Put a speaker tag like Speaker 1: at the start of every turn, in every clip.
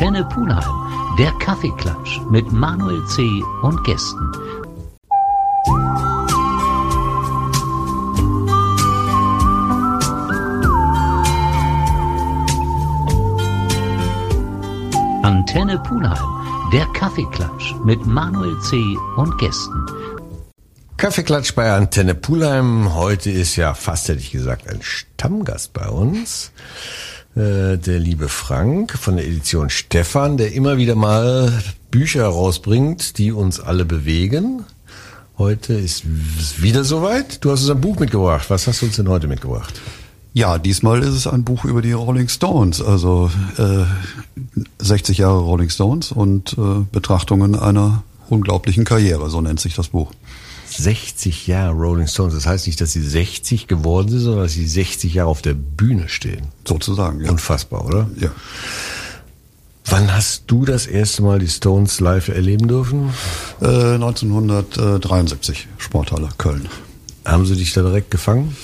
Speaker 1: Antenne Pulheim, der Kaffeeklatsch mit Manuel C. und Gästen. Antenne Pulheim, der Kaffeeklatsch mit Manuel C. und Gästen.
Speaker 2: Kaffeeklatsch bei Antenne Pulheim. Heute ist ja fast, hätte ich gesagt, ein Stammgast bei uns. Äh, der liebe Frank von der Edition Stefan, der immer wieder mal Bücher rausbringt, die uns alle bewegen. Heute ist es wieder soweit. Du hast uns ein Buch mitgebracht. Was hast du uns denn heute mitgebracht?
Speaker 3: Ja, diesmal ist es ein Buch über die Rolling Stones, also äh, 60 Jahre Rolling Stones und äh, Betrachtungen einer unglaublichen Karriere, so nennt sich das Buch.
Speaker 2: 60 Jahre Rolling Stones. Das heißt nicht, dass sie 60 geworden sind, sondern dass sie 60 Jahre auf der Bühne stehen.
Speaker 3: Sozusagen,
Speaker 2: ja. Unfassbar, oder?
Speaker 3: Ja.
Speaker 2: Wann hast du das erste Mal die Stones live erleben dürfen?
Speaker 3: Äh, 1973, Sporthalle Köln.
Speaker 2: Haben sie dich da direkt gefangen?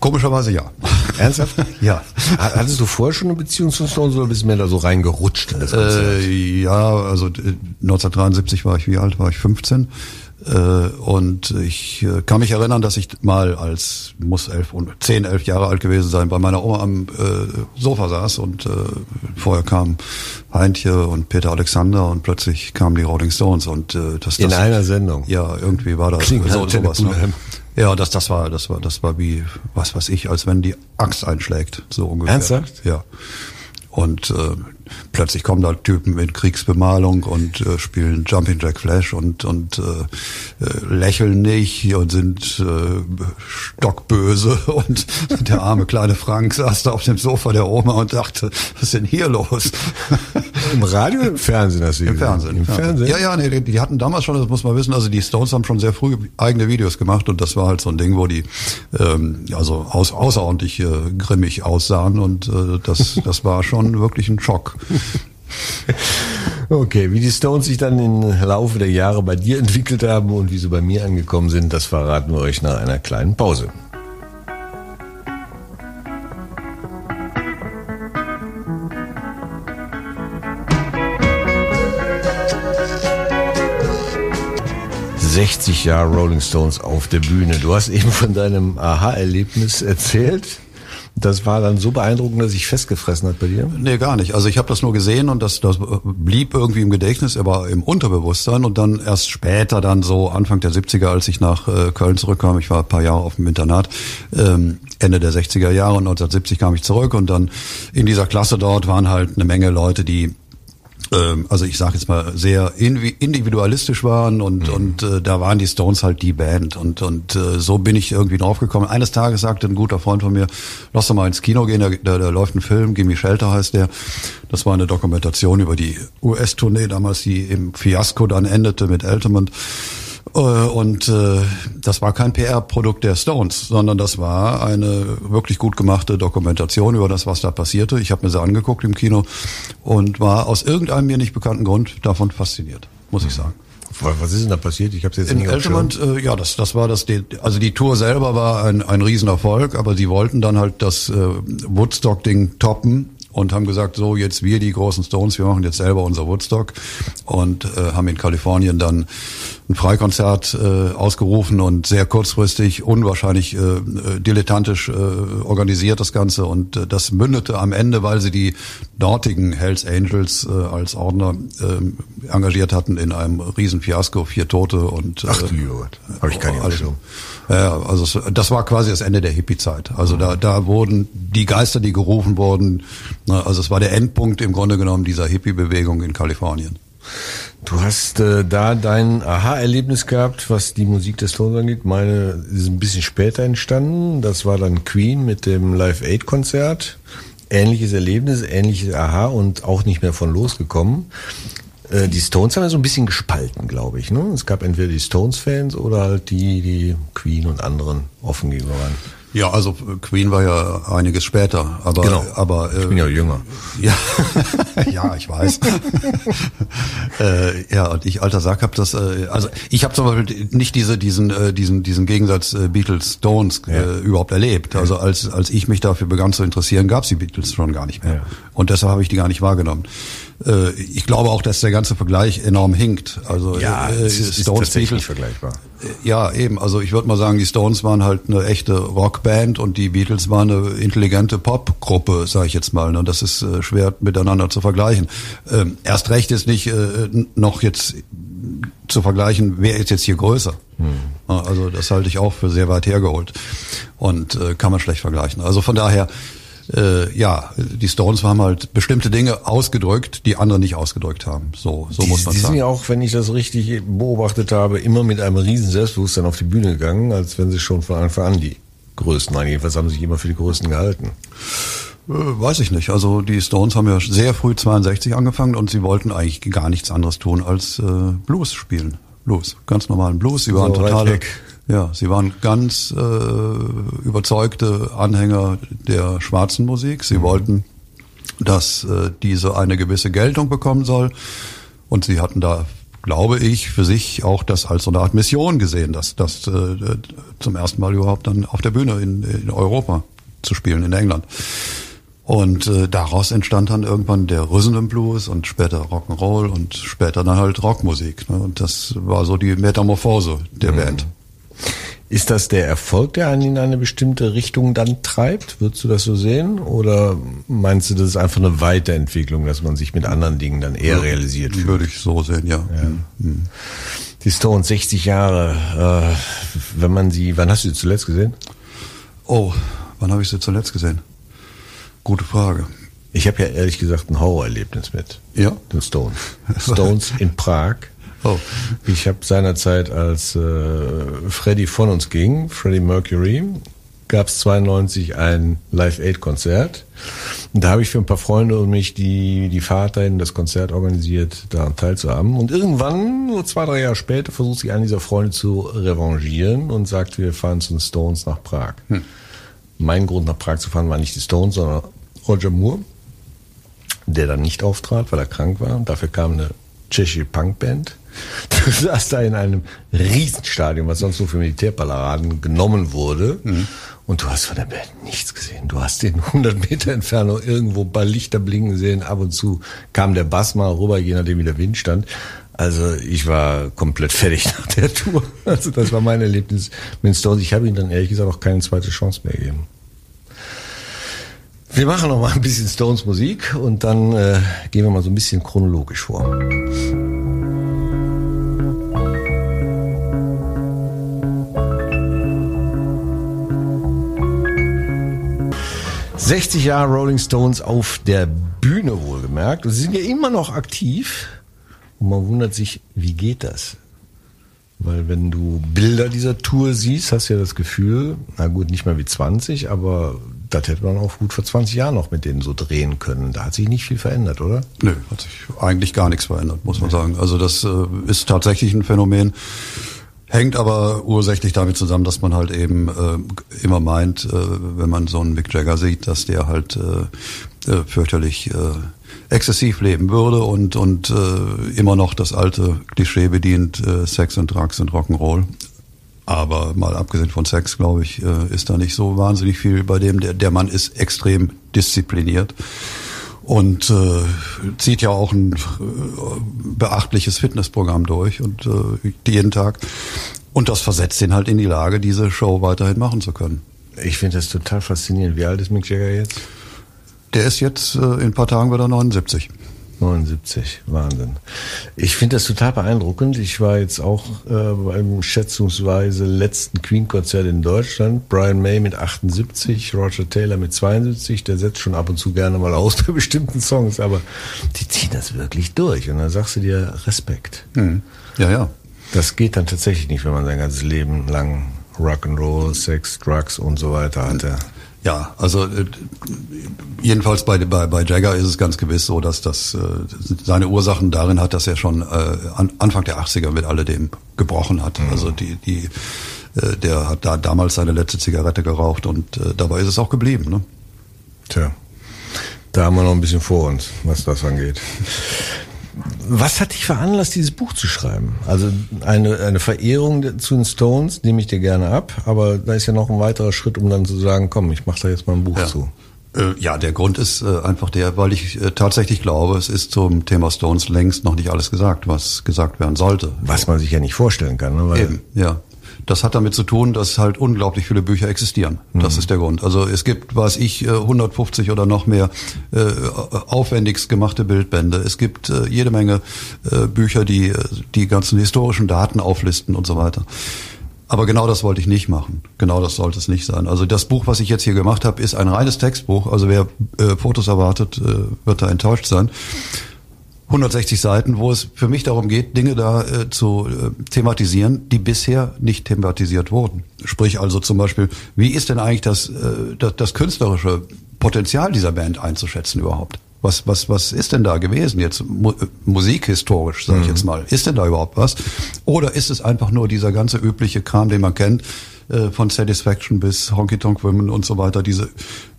Speaker 3: Komischerweise ja.
Speaker 2: Ernsthaft?
Speaker 3: ja.
Speaker 2: Hattest du vorher schon eine Beziehung zu Stones oder bist du mehr da so reingerutscht in das
Speaker 3: Konzert? Äh, ja, also 1973 war ich, wie alt war ich? 15. Äh, und ich äh, kann mich erinnern, dass ich mal als, muss elf, zehn, elf Jahre alt gewesen sein, bei meiner Oma am äh, Sofa saß und äh, vorher kam Heintje und Peter Alexander und plötzlich kamen die Rolling Stones und äh, das, das
Speaker 2: in einer Sendung.
Speaker 3: Ja, irgendwie war das
Speaker 2: Klingt
Speaker 3: so,
Speaker 2: sowas. Ne?
Speaker 3: Ja, das, das war, das war, das war wie, was weiß ich, als wenn die Axt einschlägt, so ungefähr.
Speaker 2: Ernsthaft?
Speaker 3: Ja. Und äh, plötzlich kommen da Typen in Kriegsbemalung und äh, spielen Jumping Jack Flash und und äh, äh, lächeln nicht und sind äh, stockböse und der arme kleine Frank saß da auf dem Sofa der Oma und dachte, was ist denn hier los?
Speaker 2: Im Radio, im Fernsehen, das
Speaker 3: Im Fernsehen.
Speaker 2: Im Fernsehen.
Speaker 3: Ja, ja, nee, die hatten damals schon, das muss man wissen, also die Stones haben schon sehr früh eigene Videos gemacht und das war halt so ein Ding, wo die ähm, also aus, außerordentlich äh, grimmig aussahen und äh, das das war schon wirklich ein Schock.
Speaker 2: Okay, wie die Stones sich dann im Laufe der Jahre bei dir entwickelt haben und wie sie bei mir angekommen sind, das verraten wir euch nach einer kleinen Pause. »60 Jahre Rolling Stones auf der Bühne. Du hast eben von deinem Aha-Erlebnis erzählt. Das war dann so beeindruckend, dass sich festgefressen hat bei dir?
Speaker 3: Nee, gar nicht. Also ich habe das nur gesehen und das, das blieb irgendwie im Gedächtnis, aber im Unterbewusstsein und dann erst später, dann so Anfang der 70er, als ich nach äh, Köln zurückkam, ich war ein paar Jahre auf dem Internat, ähm, Ende der 60er Jahre, 1970 kam ich zurück und dann in dieser Klasse dort waren halt eine Menge Leute, die ähm, also ich sage jetzt mal sehr individualistisch waren und mhm. und äh, da waren die Stones halt die Band und und äh, so bin ich irgendwie draufgekommen. Eines Tages sagte ein guter Freund von mir, lass doch mal ins Kino gehen, da, da, da läuft ein Film, Gimme Shelter heißt der. Das war eine Dokumentation über die US-Tournee damals, die im Fiasko dann endete mit Altamont. Äh, und äh, das war kein PR-Produkt der Stones, sondern das war eine wirklich gut gemachte Dokumentation über das, was da passierte. Ich habe mir sie angeguckt im Kino und war aus irgendeinem mir nicht bekannten Grund davon fasziniert, muss ich sagen.
Speaker 2: Was ist denn da passiert? Ich habe jetzt
Speaker 3: in
Speaker 2: nicht
Speaker 3: Altamont, äh, ja, das das war das also die Tour selber war ein ein Riesenerfolg, aber sie wollten dann halt das äh, Woodstock Ding toppen und haben gesagt, so jetzt wir die großen Stones, wir machen jetzt selber unser Woodstock und äh, haben in Kalifornien dann ein Freikonzert äh, ausgerufen und sehr kurzfristig, unwahrscheinlich äh, äh, dilettantisch äh, organisiert das Ganze und äh, das mündete am Ende, weil sie die dortigen Hells Angels äh, als Ordner äh, engagiert hatten in einem riesen Fiasko, vier Tote und
Speaker 2: äh, Ach du Gott, habe ich keine Ahnung.
Speaker 3: Ja, also das war quasi das Ende der Hippie-Zeit. Also da, da wurden die Geister, die gerufen wurden, also es war der Endpunkt im Grunde genommen dieser Hippie-Bewegung in Kalifornien.
Speaker 2: Du hast äh, da dein Aha-Erlebnis gehabt, was die Musik des Tons angeht. Meine ist ein bisschen später entstanden. Das war dann Queen mit dem Live Aid Konzert. Ähnliches Erlebnis, ähnliches Aha und auch nicht mehr von losgekommen. Äh, die Stones haben ja so ein bisschen gespalten, glaube ich. Ne? Es gab entweder die Stones-Fans oder halt die, die Queen und anderen offen gegenüber waren.
Speaker 3: Ja, also Queen war ja einiges später, aber
Speaker 2: genau.
Speaker 3: aber
Speaker 2: äh, ich bin ja jünger.
Speaker 3: Ja, ja, ich weiß. äh, ja, und ich alter Sack habe das. Äh, also ich habe zum Beispiel nicht diese diesen äh, diesen diesen Gegensatz äh, Beatles Stones äh, ja. überhaupt erlebt. Also als als ich mich dafür begann zu interessieren, gab's die Beatles schon gar nicht mehr. Ja. Und deshalb habe ich die gar nicht wahrgenommen. Äh, ich glaube auch, dass der ganze Vergleich enorm hinkt. Also
Speaker 2: ja,
Speaker 3: äh,
Speaker 2: es ist
Speaker 3: Stones
Speaker 2: tatsächlich
Speaker 3: Beatles,
Speaker 2: vergleichbar.
Speaker 3: äh, ja, eben. Also ich würde mal sagen, die Stones waren halt eine echte Rockband und die Beatles waren eine intelligente Popgruppe, sage ich jetzt mal. Und das ist äh, schwer miteinander zu vergleichen. Ähm, erst recht ist nicht äh, noch jetzt zu vergleichen, wer ist jetzt hier größer. Hm. Also das halte ich auch für sehr weit hergeholt und äh, kann man schlecht vergleichen. Also von daher äh, ja, die Stones haben halt bestimmte Dinge ausgedrückt, die andere nicht ausgedrückt haben. So, so
Speaker 2: die,
Speaker 3: muss man
Speaker 2: die
Speaker 3: sagen.
Speaker 2: sind ja auch, wenn ich das richtig beobachtet habe, immer mit einem riesen Selbstbewusstsein auf die Bühne gegangen, als wenn sie schon von Anfang an die Größten waren. Jedenfalls haben sie sich immer für die Größten gehalten.
Speaker 3: Äh, weiß ich nicht. Also die Stones haben ja sehr früh 62 angefangen und sie wollten eigentlich gar nichts anderes tun als äh, Blues spielen. Blues, ganz normalen Blues. Sie waren
Speaker 2: So weit
Speaker 3: totale,
Speaker 2: weg.
Speaker 3: Ja, sie waren ganz äh, überzeugte Anhänger der schwarzen Musik. Sie wollten, dass äh, diese eine gewisse Geltung bekommen soll und sie hatten da glaube ich, für sich auch das als so eine Art Mission gesehen, das, das äh, zum ersten Mal überhaupt dann auf der Bühne in, in Europa zu spielen, in England. Und äh, daraus entstand dann irgendwann der Rhythm Blues und später Rock'n'Roll und später dann halt Rockmusik. Ne? Und das war so die Metamorphose der Band.
Speaker 2: Ist das der Erfolg, der einen in eine bestimmte Richtung dann treibt? Würdest du das so sehen? Oder meinst du, das ist einfach eine Weiterentwicklung, dass man sich mit anderen Dingen dann eher realisiert fühlt?
Speaker 3: Würde ich so sehen, ja. Mhm.
Speaker 2: Die Stones, 60 Jahre, äh, wenn man sie, wann hast du sie zuletzt gesehen?
Speaker 3: Oh, wann habe ich sie zuletzt gesehen? Gute Frage.
Speaker 2: Ich habe ja ehrlich gesagt ein Horrorerlebnis mit
Speaker 3: Ja?
Speaker 2: den Stones. Stones in Prag.
Speaker 3: Oh.
Speaker 2: Ich habe seinerzeit, als äh, Freddie von uns ging, Freddie Mercury, gab es 92 ein Live-Aid-Konzert. Und da habe ich für ein paar Freunde und mich die, die Fahrt dahin, das Konzert organisiert, daran teilzuhaben. Und irgendwann, so zwei, drei Jahre später, versucht sich einer dieser Freunde zu revanchieren und sagt, wir fahren zu den Stones nach Prag. Mein Grund nach Prag zu fahren war nicht die Stones, sondern Roger Moore, der dann nicht auftrat, weil er krank war. Und dafür kam eine tschechische Punkband. Du saß da in einem Riesenstadion, was sonst nur für Militärparaden genommen wurde. Und du hast von der Band nichts gesehen. Du hast in 100 Meter Entfernung irgendwo paar Lichter blinken sehen. Ab und zu kam der Bass mal rüber, je nachdem wie der Wind stand. Also ich war komplett fertig nach der Tour. Also das war mein Erlebnis mit den Stones. Ich habe ihnen dann ehrlich gesagt auch keine zweite Chance mehr gegeben. Wir machen noch mal ein bisschen Stones Musik und dann äh, gehen wir mal so ein bisschen chronologisch vor. 60 Jahre Rolling Stones auf der Bühne wohlgemerkt. Und sie sind ja immer noch aktiv. Und man wundert sich, wie geht das? Weil wenn du Bilder dieser Tour siehst, hast du ja das Gefühl, na gut, nicht mehr wie 20, aber das hätte man auch gut vor 20 Jahren noch mit denen so drehen können. Da hat sich nicht viel verändert, oder?
Speaker 3: Nö, hat sich eigentlich gar nichts verändert, muss man sagen. Also das äh, ist tatsächlich ein Phänomen. Hängt aber ursächlich damit zusammen, dass man halt eben äh, immer meint, äh, wenn man so einen Mick Jagger sieht, dass der halt äh, äh, fürchterlich äh, exzessiv leben würde und und äh, immer noch das alte Klischee bedient, äh, Sex und Drugs und Rock'n'Roll. Aber mal abgesehen von Sex, glaube ich, äh, ist da nicht so wahnsinnig viel bei dem. Der, der Mann ist extrem diszipliniert und äh, zieht ja auch ein äh, beachtliches Fitnessprogramm durch und äh, jeden Tag. Und das versetzt ihn halt in die Lage, diese Show weiterhin machen zu können.
Speaker 2: Ich finde das total faszinierend. Wie alt ist Mick Jagger jetzt?
Speaker 3: Der ist jetzt, äh, in ein paar Tagen wieder 79.
Speaker 2: 79, Wahnsinn. Ich finde das total beeindruckend. Ich war jetzt auch äh, beim schätzungsweise letzten Queen-Konzert in Deutschland. Brian May mit 78, Roger Taylor mit 72. Der setzt schon ab und zu gerne mal aus bei bestimmten Songs, aber die ziehen das wirklich durch. Und dann sagst du dir Respekt.
Speaker 3: Hm. Ja, ja.
Speaker 2: Das geht dann tatsächlich nicht, wenn man sein ganzes Leben lang Rock'n'Roll, Sex, Drugs und so weiter hatte.
Speaker 3: Ja, also äh, jedenfalls bei, bei, bei Jagger ist es ganz gewiss so, dass das äh, seine Ursachen darin hat, dass er schon äh, an, Anfang der 80er mit alledem gebrochen hat.
Speaker 2: Mhm.
Speaker 3: Also die, die äh, der hat da damals seine letzte Zigarette geraucht und äh, dabei ist es auch geblieben. Ne?
Speaker 2: Tja, da haben wir noch ein bisschen vor uns, was das angeht. Was hat dich veranlasst, dieses Buch zu schreiben? Also eine, eine Verehrung zu den Stones nehme ich dir gerne ab, aber da ist ja noch ein weiterer Schritt, um dann zu sagen, komm, ich mache da jetzt mal ein Buch
Speaker 3: Ja.
Speaker 2: zu.
Speaker 3: Äh, ja, der Grund ist äh, einfach der, weil ich äh, tatsächlich glaube, es ist zum Thema Stones längst noch nicht alles gesagt, was gesagt werden sollte.
Speaker 2: Was man sich ja nicht vorstellen kann. Ne?
Speaker 3: Weil Eben, ja. Das hat damit zu tun, dass halt unglaublich viele Bücher existieren. Das mhm. ist der Grund. Also es gibt, weiß ich, 150 oder noch mehr äh, aufwendigst gemachte Bildbände. Es gibt äh, jede Menge äh, Bücher, die die ganzen historischen Daten auflisten und so weiter. Aber genau das wollte ich nicht machen. Genau das sollte es nicht sein. Also das Buch, was ich jetzt hier gemacht habe, ist ein reines Textbuch. Also wer äh, Fotos erwartet, äh, wird da enttäuscht sein. 160 Seiten, wo es für mich darum geht, Dinge da äh, zu äh, thematisieren, die bisher nicht thematisiert wurden. Sprich also zum Beispiel, wie ist denn eigentlich das, äh, das, das künstlerische Potenzial dieser Band einzuschätzen überhaupt? Was, was, was ist denn da gewesen jetzt mu musikhistorisch, sage ich mhm. jetzt mal? Ist denn da überhaupt was? Oder ist es einfach nur dieser ganze übliche Kram, den man kennt, äh, von Satisfaction bis Honky Tonk Women und so weiter, diese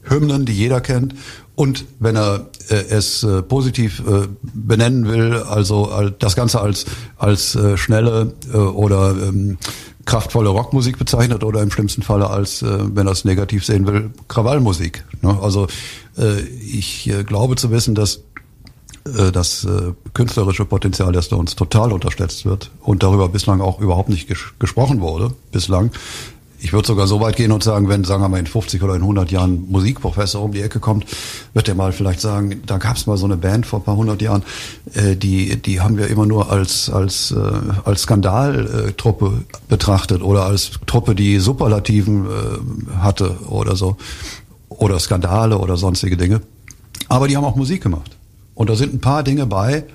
Speaker 3: Hymnen, die jeder kennt. Und wenn er äh, es äh, positiv äh, benennen will, also das Ganze als, als äh, schnelle äh, oder ähm, kraftvolle Rockmusik bezeichnet oder im schlimmsten Falle als, wenn er es negativ sehen will, Krawallmusik. Ne? Also ich glaube zu wissen, dass das künstlerische Potenzial der Stones total unterschätzt wird und darüber bislang auch überhaupt nicht ges gesprochen wurde, bislang. Ich würde sogar so weit gehen und sagen, wenn, sagen wir mal, in 50 oder in 100 Jahren Musikprofessor um die Ecke kommt, wird er mal vielleicht sagen, da gab es mal so eine Band vor ein paar hundert Jahren, äh, die, die haben wir immer nur als, als, äh, als Skandaltruppe betrachtet oder als Truppe, die Superlativen äh, hatte oder so. Oder Skandale oder sonstige Dinge. Aber die haben auch Musik gemacht. Und da sind ein paar Dinge bei,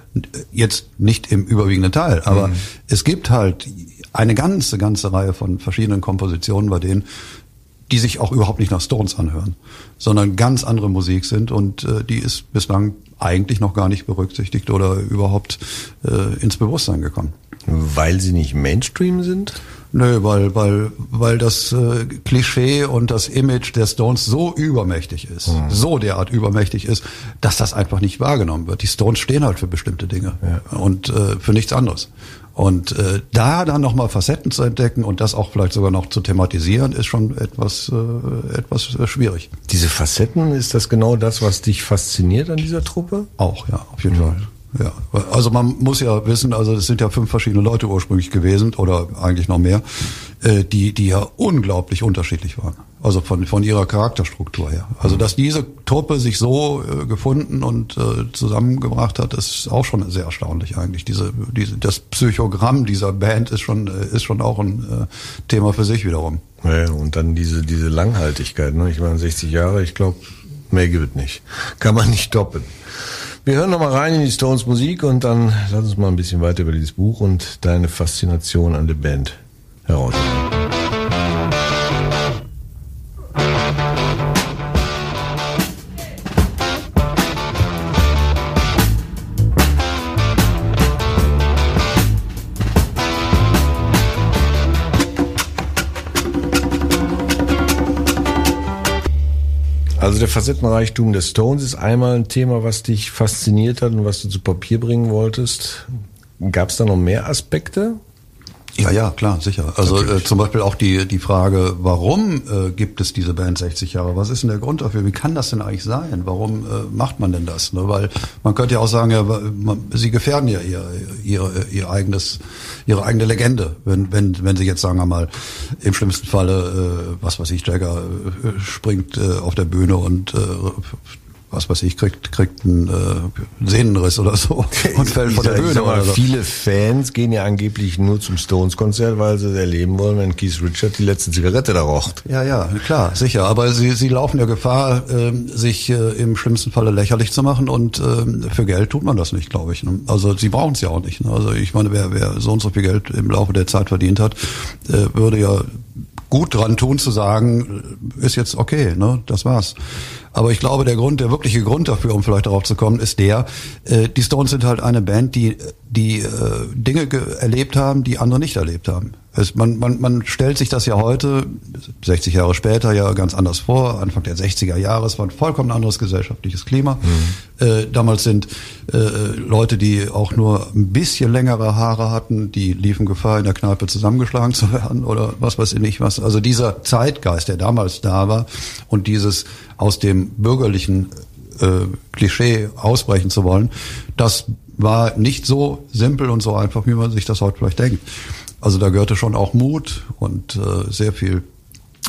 Speaker 3: jetzt nicht im überwiegenden Teil, aber mhm. es gibt halt eine ganze, ganze Reihe von verschiedenen Kompositionen bei denen, die sich auch überhaupt nicht nach Stones anhören, sondern ganz andere Musik sind und äh, die ist bislang eigentlich noch gar nicht berücksichtigt oder überhaupt äh, ins Bewusstsein gekommen.
Speaker 2: Weil sie nicht Mainstream sind?
Speaker 3: Nö, weil, weil, weil das äh, Klischee und das Image der Stones so übermächtig ist, mhm. so derart übermächtig ist, dass das einfach nicht wahrgenommen wird. Die Stones stehen halt für bestimmte Dinge ja. und äh, für nichts anderes. Und äh, da dann nochmal Facetten zu entdecken und das auch vielleicht sogar noch zu thematisieren, ist schon etwas, äh, etwas schwierig.
Speaker 2: Diese Facetten, ist das genau das, was dich fasziniert an dieser Truppe?
Speaker 3: Auch, ja, auf jeden mhm. Fall. Ja, also man muss ja wissen, also es sind ja fünf verschiedene Leute ursprünglich gewesen oder eigentlich noch mehr, äh, die die ja unglaublich unterschiedlich waren. Also von von ihrer Charakterstruktur her. Also dass diese Truppe sich so äh, gefunden und äh, zusammengebracht hat, ist auch schon sehr erstaunlich eigentlich. Diese diese das Psychogramm dieser Band ist schon äh, ist schon auch ein äh, Thema für sich wiederum.
Speaker 2: Ja, und dann diese diese Langhaltigkeit. Ne? Ich meine 60 Jahre, ich glaube, mehr gibt es nicht. Kann man nicht doppeln. Wir hören noch mal rein in die Stones Musik und dann lass uns mal ein bisschen weiter über dieses Buch und deine Faszination an der Band herausfinden. Also der Facettenreichtum der Stones ist einmal ein Thema, was dich fasziniert hat und was du zu Papier bringen wolltest. Gab es da noch mehr Aspekte?
Speaker 3: Ja, ja, klar, sicher. Also äh, zum Beispiel auch die die Frage, warum äh, gibt es diese Band 60 Jahre? Was ist denn der Grund dafür? Wie kann das denn eigentlich sein? Warum äh, macht man denn das? Ne? Weil man könnte ja auch sagen, ja, man, sie gefährden ja ihr, ihr, ihr eigenes, ihre eigene Legende, wenn wenn wenn sie jetzt sagen wir mal im schlimmsten Falle, äh, was weiß ich, Jagger äh, springt äh, auf der Bühne und äh, was weiß ich, kriegt, kriegt einen äh, Sehnenriss oder so
Speaker 2: und fällt von der Bühne. Mal, so. Viele Fans gehen ja angeblich nur zum Stones-Konzert, weil sie erleben wollen, wenn Keith Richard die letzte Zigarette da raucht.
Speaker 3: Ja, ja, klar, sicher. Aber sie, sie laufen ja Gefahr, äh, sich äh, im schlimmsten Falle lächerlich zu machen und äh, für Geld tut man das nicht, glaube ich. Ne? Also sie brauchen es ja auch nicht. Ne? Also ich meine, wer, wer so und so viel Geld im Laufe der Zeit verdient hat, äh, würde ja gut dran tun zu sagen, ist jetzt okay, ne, das war's. Aber ich glaube, der Grund, der wirkliche Grund dafür, um vielleicht darauf zu kommen, ist der, äh, die Stones sind halt eine Band, die, die äh, Dinge erlebt haben, die andere nicht erlebt haben. Es, man, man, man stellt sich das ja heute, 60 Jahre später, ja ganz anders vor. Anfang der 60er Jahre, es war ein vollkommen anderes gesellschaftliches Klima. Mhm. Äh, damals sind äh, Leute, die auch nur ein bisschen längere Haare hatten, die liefen Gefahr, in der Kneipe zusammengeschlagen zu werden oder was weiß ich nicht was. Also dieser Zeitgeist, der damals da war und dieses aus dem bürgerlichen äh, Klischee ausbrechen zu wollen, das war nicht so simpel und so einfach, wie man sich das heute vielleicht denkt. Also da gehörte schon auch Mut und äh, sehr viel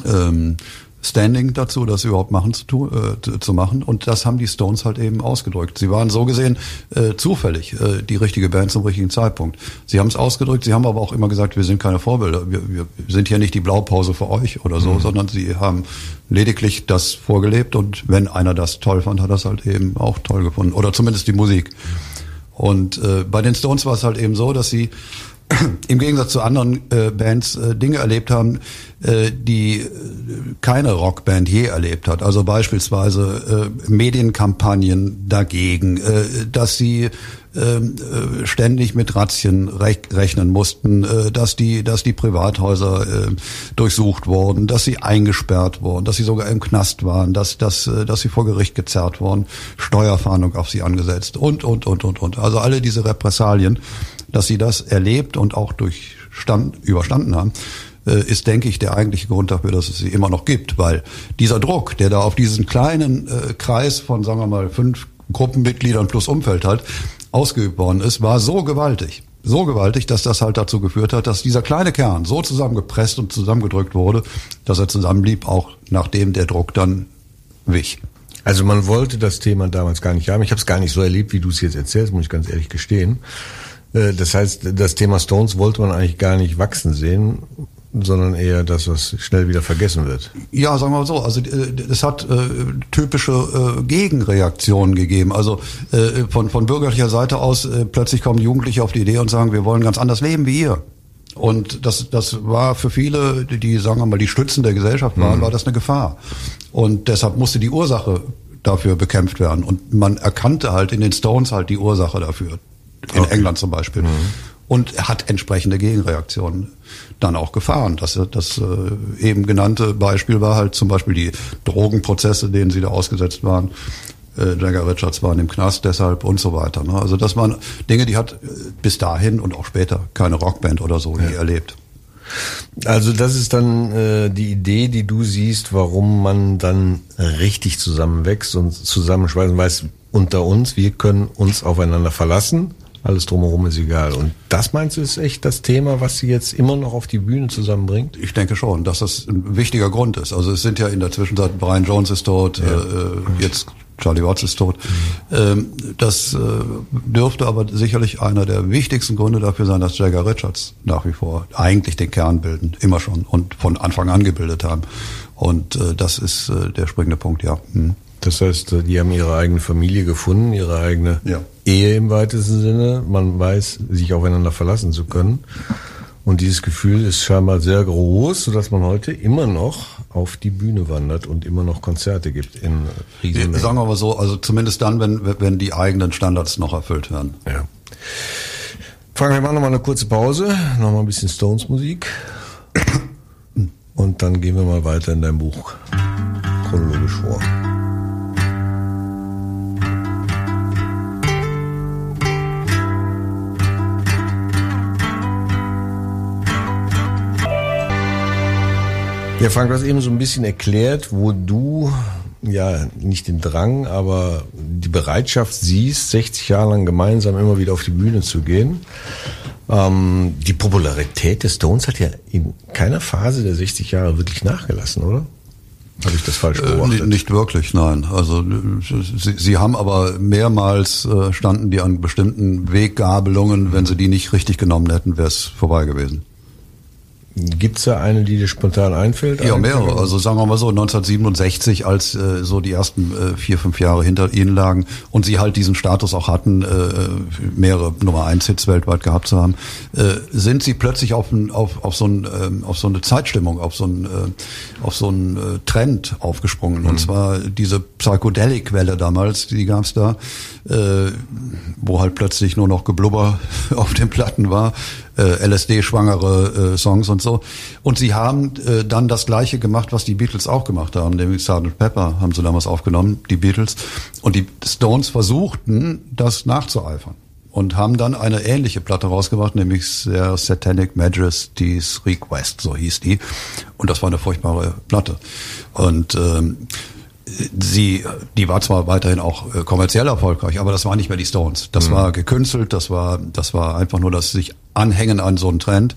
Speaker 3: ähm, Standing dazu, das überhaupt machen zu, tun, äh, zu machen. Und das haben die Stones halt eben ausgedrückt. Sie waren so gesehen äh, zufällig äh, die richtige Band zum richtigen Zeitpunkt. Sie haben es ausgedrückt, sie haben aber auch immer gesagt, wir sind keine Vorbilder. Wir, wir sind hier nicht die Blaupause für euch oder so, mhm. sondern sie haben lediglich das vorgelebt und wenn einer das toll fand, hat es halt eben auch toll gefunden. Oder zumindest die Musik. Und äh, bei den Stones war es halt eben so, dass sie im Gegensatz zu anderen äh, Bands äh, Dinge erlebt haben, die äh, keine Rockband je erlebt hat. Also beispielsweise äh, Medienkampagnen dagegen, äh, dass sie ähm, äh, ständig mit Razzien rechnen mussten, äh, dass die, dass die Privathäuser äh, durchsucht wurden, dass sie eingesperrt wurden, dass sie sogar im Knast waren, dass, dass, dass sie vor Gericht gezerrt wurden, Steuerfahndung auf sie angesetzt und, und, und, und, und. Also alle diese Repressalien dass sie das erlebt und auch durchstand, überstanden haben, äh, ist, denke ich, der eigentliche Grund dafür, dass es sie immer noch gibt. Weil dieser Druck, der da auf diesen kleinen äh, Kreis von, sagen wir mal, fünf Gruppenmitgliedern plus Umfeld halt ausgeübt worden ist, war so gewaltig. So gewaltig, dass das halt dazu geführt hat, dass dieser kleine Kern so zusammengepresst und zusammengedrückt wurde, dass er zusammenblieb, auch nachdem der Druck dann wich.
Speaker 2: Also man wollte das Thema damals gar nicht haben. Ich habe es gar nicht so erlebt, wie du es jetzt erzählst, muss ich ganz ehrlich gestehen. Äh, das heißt, das Thema Stones wollte man eigentlich gar nicht wachsen sehen, sondern eher das, was schnell wieder vergessen wird.
Speaker 3: Ja, sagen wir mal so. Also es hat äh, typische äh, Gegenreaktionen gegeben. Also äh, von, von bürgerlicher Seite aus äh, plötzlich kommen Jugendliche auf die Idee und sagen, wir wollen ganz anders leben wie ihr. Und das, das war für viele, die, sagen wir mal, die Stützen der Gesellschaft waren, mhm. war das eine Gefahr. Und deshalb musste die Ursache dafür bekämpft werden. Und man erkannte halt in den Stones halt die Ursache dafür in okay. England zum Beispiel. Mhm. Und hat entsprechende Gegenreaktionen dann auch gefahren. Das, das äh, eben genannte Beispiel war halt zum Beispiel die Drogenprozesse, denen sie da ausgesetzt waren. Äh, Jagger Richards waren im Knast deshalb und so weiter. Ne? Also das waren Dinge, die hat äh, bis dahin und auch später keine Rockband oder so ja. nie erlebt.
Speaker 2: Also das ist dann äh, die Idee, die du siehst, warum man dann richtig zusammenwächst und zusammenschweißen weiß, unter uns, wir können uns aufeinander verlassen alles drumherum ist egal. Und das meinst du ist echt das Thema, was sie jetzt immer noch auf die Bühne zusammenbringt?
Speaker 3: Ich denke schon, dass das ein wichtiger Grund ist. Also es sind ja in der Zwischenzeit Brian Jones ist tot, ja. äh, jetzt Charlie Watts ist tot. Ähm, das äh, dürfte aber sicherlich einer der wichtigsten Gründe dafür sein, dass Jagger Richards nach wie vor eigentlich den Kern bilden, immer schon und von Anfang an gebildet haben. Und äh, das ist äh, der springende Punkt, ja. Hm.
Speaker 2: Das heißt, die haben ihre eigene Familie gefunden, ihre eigene ja. Ehe im weitesten Sinne. Man weiß, sich aufeinander verlassen zu können. Und dieses Gefühl ist scheinbar sehr groß, sodass man heute immer noch auf die Bühne wandert und immer noch Konzerte gibt in
Speaker 3: Riesenmengen. Sagen wir mal so, also zumindest dann, wenn, wenn die eigenen Standards noch erfüllt werden.
Speaker 2: Ja. Frank, wir machen nochmal eine kurze Pause, nochmal ein bisschen Stones Musik. Und dann gehen wir mal weiter in dein Buch chronologisch vor. Ja, Frank, du hast eben so ein bisschen erklärt, wo du ja nicht den Drang, aber die Bereitschaft siehst, 60 Jahre lang gemeinsam immer wieder auf die Bühne zu gehen. Ähm, die Popularität des Stones hat ja in keiner Phase der 60 Jahre wirklich nachgelassen, oder? Habe ich das falsch äh, beobachtet?
Speaker 3: Äh, nicht wirklich, nein. Also sie, sie haben aber mehrmals äh, standen die an bestimmten Weggabelungen. Wenn sie die nicht richtig genommen hätten, wäre es vorbei gewesen.
Speaker 2: Gibt's da eine, die dir spontan einfällt?
Speaker 3: Ja, mehrere. Also sagen wir mal so, 1967, als äh, so die ersten äh, vier, fünf Jahre hinter ihnen lagen und sie halt diesen Status auch hatten, äh, mehrere Nummer eins Hits weltweit gehabt zu haben, äh, sind sie plötzlich auf, ein, auf, auf, so ein, äh, auf so eine Zeitstimmung, auf so ein, äh, auf so einen äh, Trend aufgesprungen. Mhm. Und zwar diese Psychedelic-Welle damals, die gab's da, äh, wo halt plötzlich nur noch Geblubber auf den Platten war, äh, LSD-schwangere äh, Songs und so. Und sie haben äh, dann das Gleiche gemacht, was die Beatles auch gemacht haben, nämlich Sgt. Pepper haben sie damals aufgenommen, die Beatles. Und die Stones versuchten, das nachzueifern und haben dann eine ähnliche Platte rausgebracht, nämlich der Satanic Majesty's Request, so hieß die. Und das war eine furchtbare Platte. Und ähm, sie, die war zwar weiterhin auch äh, kommerziell erfolgreich, aber das war nicht mehr die Stones. Das mhm. war gekünstelt, das war, das war einfach nur das sich anhängen an so einen Trend,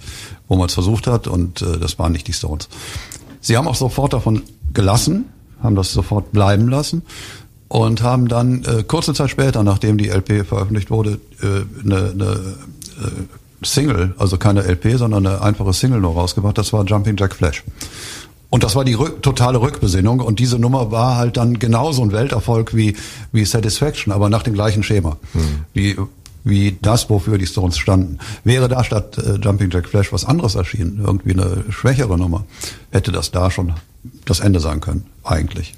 Speaker 3: wo man es versucht hat und äh, das waren nicht die Stones. Sie haben auch sofort davon gelassen, haben das sofort bleiben lassen und haben dann äh, kurze Zeit später, nachdem die LP veröffentlicht wurde, äh, eine, eine äh, Single, also keine LP, sondern eine einfache Single nur rausgebracht. Das war Jumping Jack Flash. Und das war die rück, totale Rückbesinnung. Und diese Nummer war halt dann genauso ein Welterfolg wie, wie Satisfaction, aber nach dem gleichen Schema. Hm. Wie, wie das, wofür die Stones standen. Wäre da statt äh, Jumping Jack Flash was anderes erschienen, irgendwie eine schwächere Nummer, hätte das da schon das Ende sein können, eigentlich.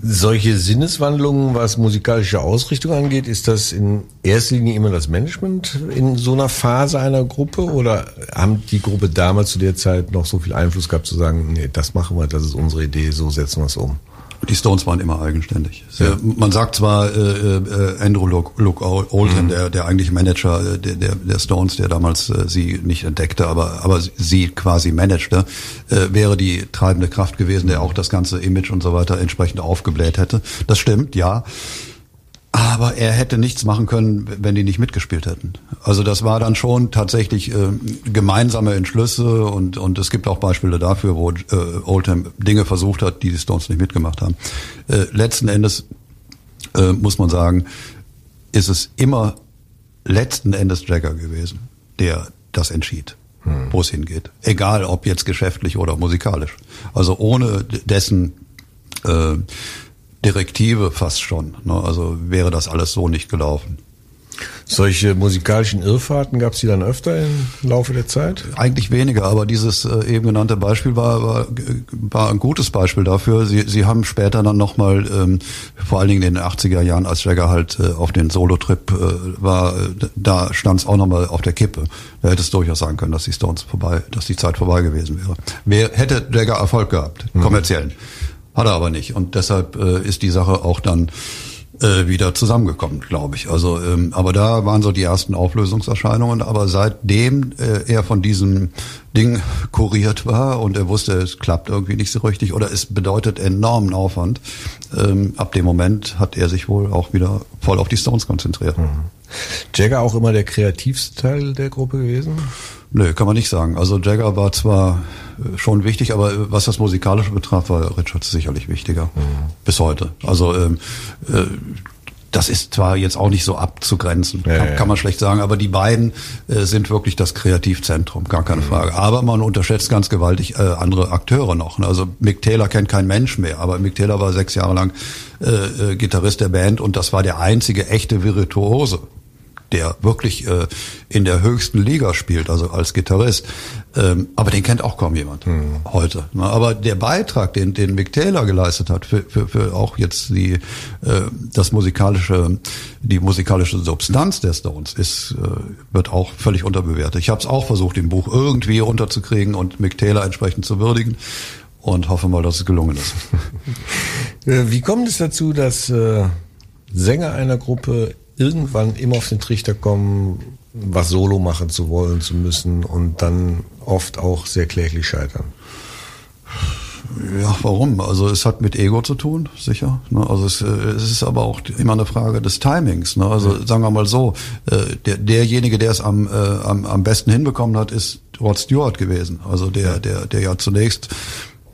Speaker 2: Solche Sinneswandlungen, was musikalische Ausrichtung angeht, ist das in erster Linie immer das Management in so einer Phase einer Gruppe oder haben die Gruppe damals zu der Zeit noch so viel Einfluss gehabt zu sagen, nee, das machen wir, das ist unsere Idee, so setzen wir es um?
Speaker 3: Die Stones waren immer eigenständig. Ja. Man sagt zwar äh, äh, Andrew Luke, Luke Oldham, mhm. der, der eigentliche Manager äh, der, der, der Stones, der damals äh, sie nicht entdeckte, aber, aber sie quasi managte, äh, wäre die treibende Kraft gewesen, der auch das ganze Image und so weiter entsprechend aufgebläht hätte. Das stimmt, ja. Aber er hätte nichts machen können, wenn die nicht mitgespielt hätten. Also das war dann schon tatsächlich äh, gemeinsame Entschlüsse und, und es gibt auch Beispiele dafür, wo äh, Oldham Dinge versucht hat, die die Stones nicht mitgemacht haben. Äh, letzten Endes äh, muss man sagen, ist es immer letzten Endes Jagger gewesen, der das entschied, hm. wo es hingeht. Egal ob jetzt geschäftlich oder musikalisch. Also ohne dessen äh, Direktive fast schon. Ne? Also wäre das alles so nicht gelaufen.
Speaker 2: Solche musikalischen Irrfahrten gab es die dann öfter im Laufe der Zeit?
Speaker 3: Eigentlich weniger, aber dieses äh, eben genannte Beispiel war, war, war ein gutes Beispiel dafür. Sie, Sie haben später dann nochmal, ähm, vor allen Dingen in den 80er Jahren, als Jagger halt äh, auf den Solo-Trip äh, war, äh, da stand es auch nochmal auf der Kippe. Da hätte es durchaus sagen können, dass die Stones vorbei, dass die Zeit vorbei gewesen wäre. Wer hätte Jagger Erfolg gehabt, mhm. Hat er aber nicht. Und deshalb äh, ist die Sache auch dann äh, wieder zusammengekommen, glaube ich. Also, ähm, aber da waren so die ersten Auflösungserscheinungen. Aber seitdem äh, er von diesem Ding kuriert war und er wusste, es klappt irgendwie nicht so richtig oder es bedeutet enormen Aufwand, ähm, ab dem Moment hat er sich wohl auch wieder voll auf die Stones konzentriert. Mhm.
Speaker 2: Jagger auch immer der kreativste Teil der Gruppe gewesen?
Speaker 3: Nö, kann man nicht sagen. Also Jagger war zwar äh, schon wichtig, aber äh, was das Musikalische betraf, war Richards sicherlich wichtiger. Mhm. Bis heute. Also ähm, äh, das ist zwar jetzt auch nicht so abzugrenzen, ja, kann, ja. kann, man schlecht sagen, aber die beiden äh, sind wirklich das Kreativzentrum, gar keine mhm. Frage. Aber man unterschätzt ganz gewaltig äh, andere Akteure noch. Also Mick Taylor kennt kein Mensch mehr, aber Mick Taylor war sechs Jahre lang äh, äh, Gitarrist der Band und das war der einzige echte Virtuose der wirklich äh, in der höchsten Liga spielt, also als Gitarrist. Ähm, aber den kennt auch kaum jemand mhm. heute. Ne? Aber der Beitrag, den, den Mick Taylor geleistet hat, für, für, für auch jetzt die, äh, das musikalische, die musikalische Substanz der Stones, ist, äh, wird auch völlig unterbewertet. Ich habe es auch versucht, im Buch irgendwie unterzukriegen und Mick Taylor entsprechend zu würdigen und hoffe mal, dass es gelungen ist.
Speaker 2: Äh, wie kommt es dazu, dass äh, Sänger einer Gruppe irgendwann immer auf den Trichter kommen, was Solo machen zu wollen, zu müssen und dann oft auch sehr kläglich scheitern.
Speaker 3: Ja, warum? Also es hat mit Ego zu tun, sicher. Ne? Also es, äh, es, ist aber auch immer eine Frage des Timings. Ne? Also sagen wir mal so, äh, der, derjenige, der es am, äh, am, am besten hinbekommen hat, ist Rod Stewart gewesen. Also der, der, der ja zunächst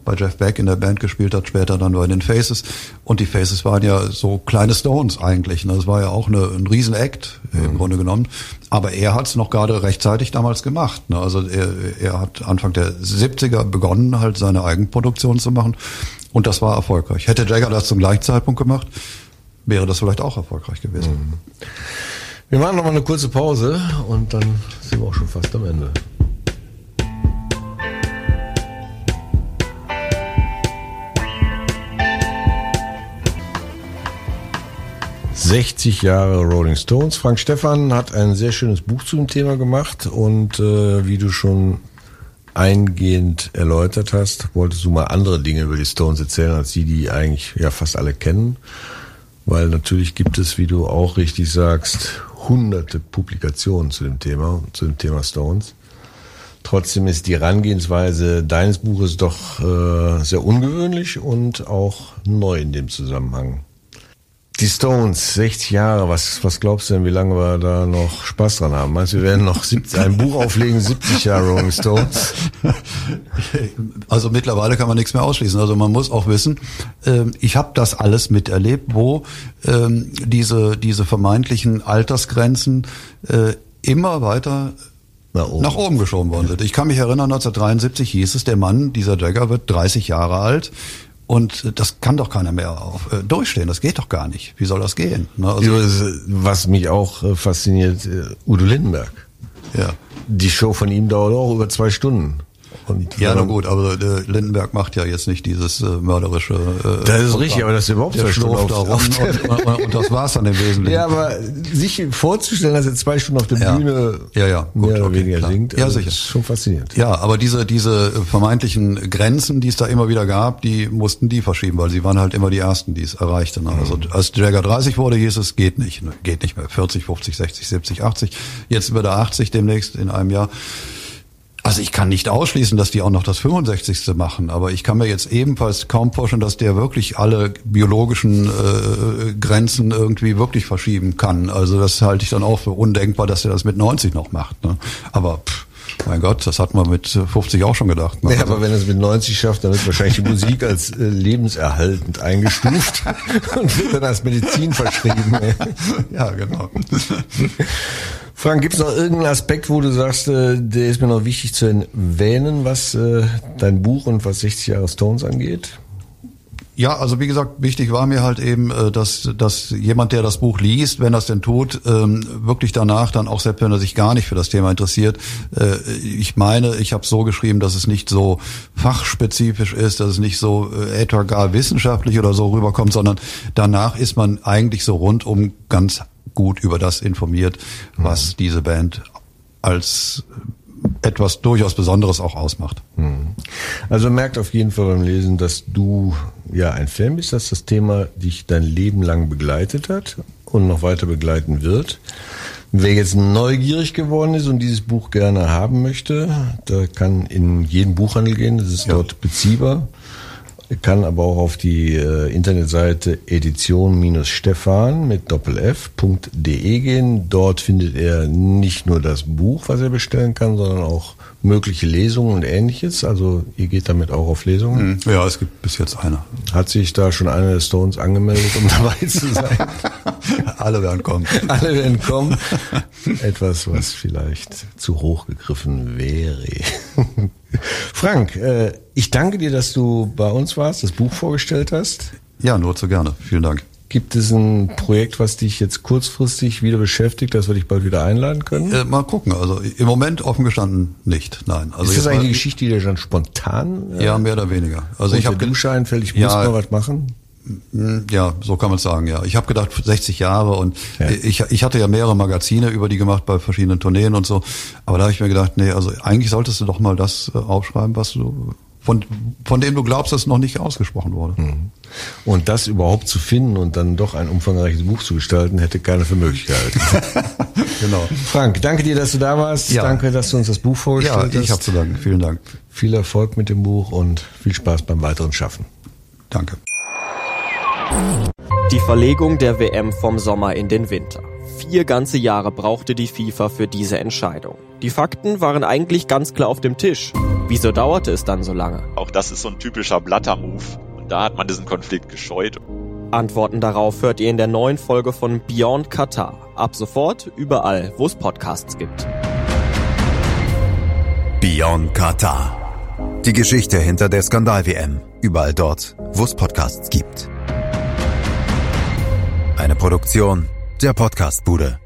Speaker 3: bei Jeff Beck in der Band gespielt hat, später dann bei den Faces. Und die Faces waren ja so kleine Stones eigentlich. Ne? Das war ja auch eine, ein Riesen-Act mhm. im Grunde genommen. Aber er hat es noch gerade rechtzeitig damals gemacht. Ne? Also er, er hat Anfang der 70er begonnen, halt seine Eigenproduktion zu machen. Und das war erfolgreich. Hätte Jagger das zum gleichen Zeitpunkt gemacht, wäre das vielleicht auch erfolgreich gewesen. Mhm.
Speaker 2: Wir machen noch mal eine kurze Pause und dann sind wir auch schon fast am Ende. 60 Jahre Rolling Stones. Frank Stefan hat ein sehr schönes Buch zu dem Thema gemacht und äh, wie du schon eingehend erläutert hast, wolltest du mal andere Dinge über die Stones erzählen, als die, die eigentlich ja fast alle kennen. Weil natürlich gibt es, wie du auch richtig sagst, hunderte Publikationen zu dem Thema, zu dem Thema Stones. Trotzdem ist die Herangehensweise deines Buches doch äh, sehr ungewöhnlich und auch neu in dem Zusammenhang. Die Stones, 60 Jahre, was, was glaubst du denn, wie lange wir da noch Spaß dran haben? Meinst du, wir werden noch 70, ein Buch auflegen, 70 Jahre Rolling Stones?
Speaker 3: Also mittlerweile kann man nichts mehr ausschließen. Also man muss auch wissen, ähm, ich habe das alles miterlebt, wo ähm, diese, diese vermeintlichen Altersgrenzen äh, immer weiter nach oben. nach oben geschoben worden sind. Ich kann mich erinnern, 1973 hieß es, der Mann, dieser Jagger wird 30 Jahre alt und das kann doch keiner mehr auf, äh, durchstehen. Das geht doch gar nicht. Wie soll das gehen?
Speaker 2: Ne? Also, Was mich auch äh, fasziniert, äh, Udo Lindenberg. Ja. Die Show von ihm dauert auch über zwei Stunden.
Speaker 3: Und ja, na gut, aber der Lindenberg macht ja jetzt nicht dieses äh, mörderische.
Speaker 2: Äh, das ist richtig, aber das ist überhaupt
Speaker 3: zwei Stunden auf, auf, auf und, und, und, das war's dann im Wesentlichen.
Speaker 2: Ja, aber sich vorzustellen, dass er zwei Stunden auf der ja. Bühne
Speaker 3: ja, ja,
Speaker 2: gut, mehr oder okay, weniger
Speaker 3: klar.
Speaker 2: singt,
Speaker 3: ja, also sicher.
Speaker 2: ist schon faszinierend.
Speaker 3: Ja, aber diese diese vermeintlichen Grenzen, die es da immer wieder gab, die mussten die verschieben, weil sie waren halt immer die ersten, die es erreichten. Also als Jagger 30 wurde, hieß es geht nicht, geht nicht mehr. 40, 50, 60, 70, 80. Jetzt wird er 80 demnächst in einem Jahr. Also ich kann nicht ausschließen, dass die auch noch das 65. machen, aber ich kann mir jetzt ebenfalls kaum vorstellen, dass der wirklich alle biologischen äh, Grenzen irgendwie wirklich verschieben kann. Also das halte ich dann auch für undenkbar, dass er das mit 90 noch macht. Ne? Aber pff, mein Gott, das hat man mit 50 auch schon gedacht.
Speaker 2: Ne? Ja, aber wenn er es mit 90 schafft, dann wird wahrscheinlich die Musik als äh, lebenserhaltend eingestuft und wird dann als Medizin verschrieben.
Speaker 3: ja, genau.
Speaker 2: Frank, gibt es noch irgendeinen Aspekt, wo du sagst, äh, der ist mir noch wichtig zu erwähnen, was äh, dein Buch und was 60 Jahre Stones angeht?
Speaker 3: Ja, also wie gesagt, wichtig war mir halt eben, äh, dass, dass jemand, der das Buch liest, wenn es denn tut, ähm, wirklich danach dann auch, selbst wenn er sich gar nicht für das Thema interessiert, äh, ich meine, ich habe so geschrieben, dass es nicht so fachspezifisch ist, dass es nicht so äh, etwa gar wissenschaftlich oder so rüberkommt, sondern danach ist man eigentlich so rundum ganz gut über das informiert, was mhm. diese Band als etwas durchaus Besonderes auch ausmacht. Mhm.
Speaker 2: Also merkt auf jeden Fall beim Lesen, dass du ja ein Fan bist, dass das Thema dich dein Leben lang begleitet hat und noch weiter begleiten wird. Wer jetzt neugierig geworden ist und dieses Buch gerne haben möchte, der kann in jeden Buchhandel gehen, das ist ja. dort beziehbar kann aber auch auf die äh, Internetseite edition-stefan mit doppelf.de gehen. Dort findet er nicht nur das Buch, was er bestellen kann, sondern auch mögliche Lesungen und ähnliches. Also ihr geht damit auch auf Lesungen?
Speaker 3: Hm. Ja, es gibt bis jetzt eine.
Speaker 2: Hat sich da schon einer der Stones angemeldet, um dabei zu sein?
Speaker 3: Alle werden kommen.
Speaker 2: Alle werden kommen. Etwas, was vielleicht zu hoch gegriffen wäre. Frank, äh, ich danke dir, dass du bei uns warst, das Buch vorgestellt hast.
Speaker 3: Ja, nur zu gerne. Vielen Dank.
Speaker 2: Gibt es ein Projekt, was dich jetzt kurzfristig wieder beschäftigt, dass wir dich bald wieder einladen können?
Speaker 3: Äh, mal gucken. Also im Moment offen gestanden nicht. Nein. Also
Speaker 2: ist das eigentlich eine Geschichte, die dir dann spontan?
Speaker 3: Äh, ja, mehr oder weniger.
Speaker 2: Also ich habe Dusche einfällt, ich muss ja, mal was machen.
Speaker 3: Hm, ja, so kann man sagen, ja. Ich habe gedacht 60 Jahre und ja. ich, ich hatte ja mehrere Magazine über die gemacht bei verschiedenen Tourneen und so. Aber da habe ich mir gedacht, nee, also eigentlich solltest du doch mal das äh, aufschreiben, was du von, von dem du glaubst, dass es noch nicht ausgesprochen wurde. Mhm.
Speaker 2: Und das überhaupt zu finden und dann doch ein umfangreiches Buch zu gestalten, hätte keiner für möglich gehalten. genau. Frank, danke dir, dass du da warst. Ja. Danke, dass du uns das Buch vorgestellt
Speaker 3: ja, ich hast. Ich habe zu danken. Vielen Dank.
Speaker 2: Viel Erfolg mit dem Buch und viel Spaß beim weiteren Schaffen.
Speaker 3: Danke.
Speaker 4: Die Verlegung der WM vom Sommer in den Winter. Vier ganze Jahre brauchte die FIFA für diese Entscheidung. Die Fakten waren eigentlich ganz klar auf dem Tisch. Wieso dauerte es dann so lange?
Speaker 5: Auch das ist so ein typischer Blatter-Move. Da hat man diesen Konflikt gescheut.
Speaker 4: Antworten darauf hört ihr in der neuen Folge von Beyond Qatar. Ab sofort überall, wo es Podcasts gibt.
Speaker 6: Beyond Qatar. Die Geschichte hinter der Skandal-WM. Überall dort, wo es Podcasts gibt. Eine Produktion der Podcastbude.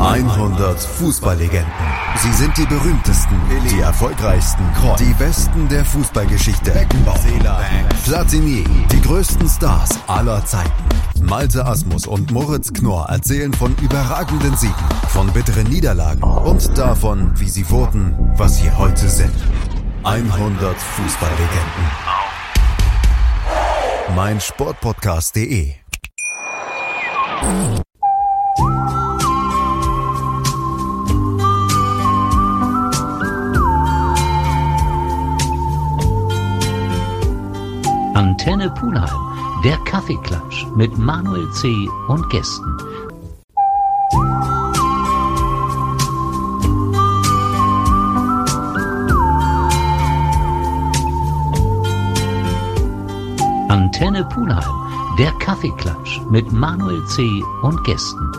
Speaker 6: 100 Fußballlegenden. Sie sind die berühmtesten, die erfolgreichsten, die besten der Fußballgeschichte. Beckenbauer, Platini, die größten Stars aller Zeiten. Malte Asmus und Moritz Knorr erzählen von überragenden Siegen, von bitteren Niederlagen und davon, wie sie wurden, was sie heute sind. 100 Fußballlegenden. Mein Sportpodcast.de
Speaker 1: Antenne Pulheim, der Kaffeeklatsch mit Manuel C. und Gästen. Antenne Pulheim, der Kaffeeklatsch mit Manuel C. und Gästen.